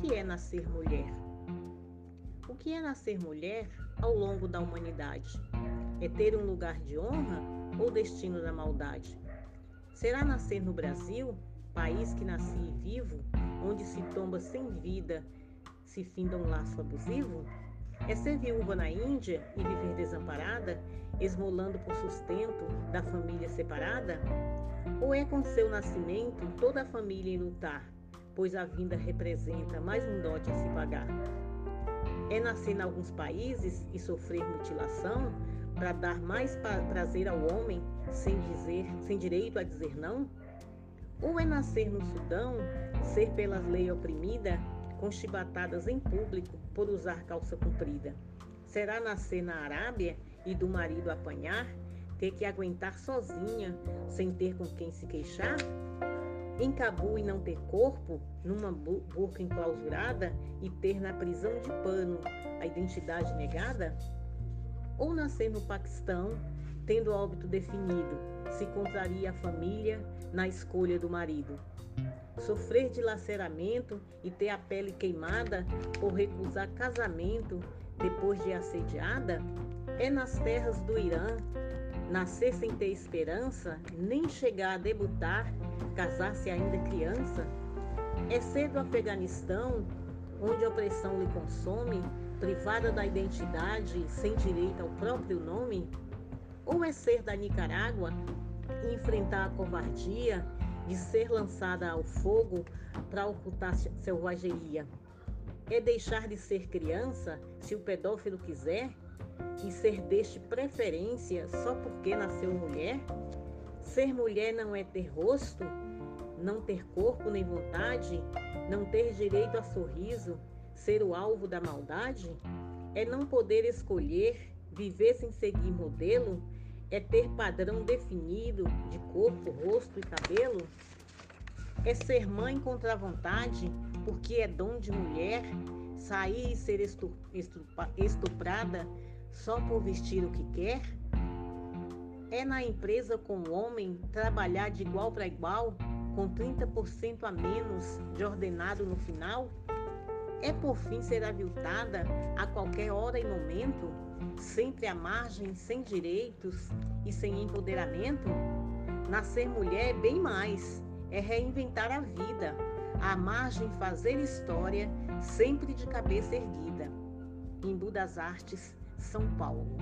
que é nascer mulher? O que é nascer mulher ao longo da humanidade? É ter um lugar de honra ou destino da maldade? Será nascer no Brasil, país que nasci vivo, onde se tomba sem vida, se finda um laço abusivo? É ser viúva na Índia e viver desamparada, esmolando por sustento da família separada? Ou é com seu nascimento toda a família em lutar, pois a vinda representa mais um dote a se pagar? É nascer em alguns países e sofrer mutilação para dar mais prazer ao homem sem dizer, sem direito a dizer não? Ou é nascer no Sudão, ser pelas leis oprimida, com chibatadas em público por usar calça comprida? Será nascer na Arábia e do marido apanhar, ter que aguentar sozinha, sem ter com quem se queixar? Em Cabu e não ter corpo, numa burca enclausurada e ter na prisão de pano a identidade negada? Ou nascer no Paquistão, tendo óbito definido, se contraria a família na escolha do marido? Sofrer de laceramento e ter a pele queimada por recusar casamento depois de assediada? É nas terras do Irã nascer sem ter esperança, nem chegar a debutar, casar-se ainda criança? É ser do Afeganistão, onde a opressão lhe consome, privada da identidade, sem direito ao próprio nome? Ou é ser da Nicarágua enfrentar a covardia de ser lançada ao fogo para ocultar selvageria? É deixar de ser criança, se o pedófilo quiser, e ser deste preferência só porque nasceu mulher? Ser mulher não é ter rosto, não ter corpo nem vontade, não ter direito a sorriso, ser o alvo da maldade? É não poder escolher, viver sem seguir modelo? É ter padrão definido de corpo, rosto e cabelo? É ser mãe contra a vontade, porque é dom de mulher? Sair e ser estuprada só por vestir o que quer? É na empresa com o homem trabalhar de igual para igual, com 30% a menos de ordenado no final? É por fim ser aviltada a qualquer hora e momento, sempre à margem, sem direitos e sem empoderamento? Nascer mulher é bem mais, é reinventar a vida, à margem fazer história, sempre de cabeça erguida. Embu das Artes, São Paulo.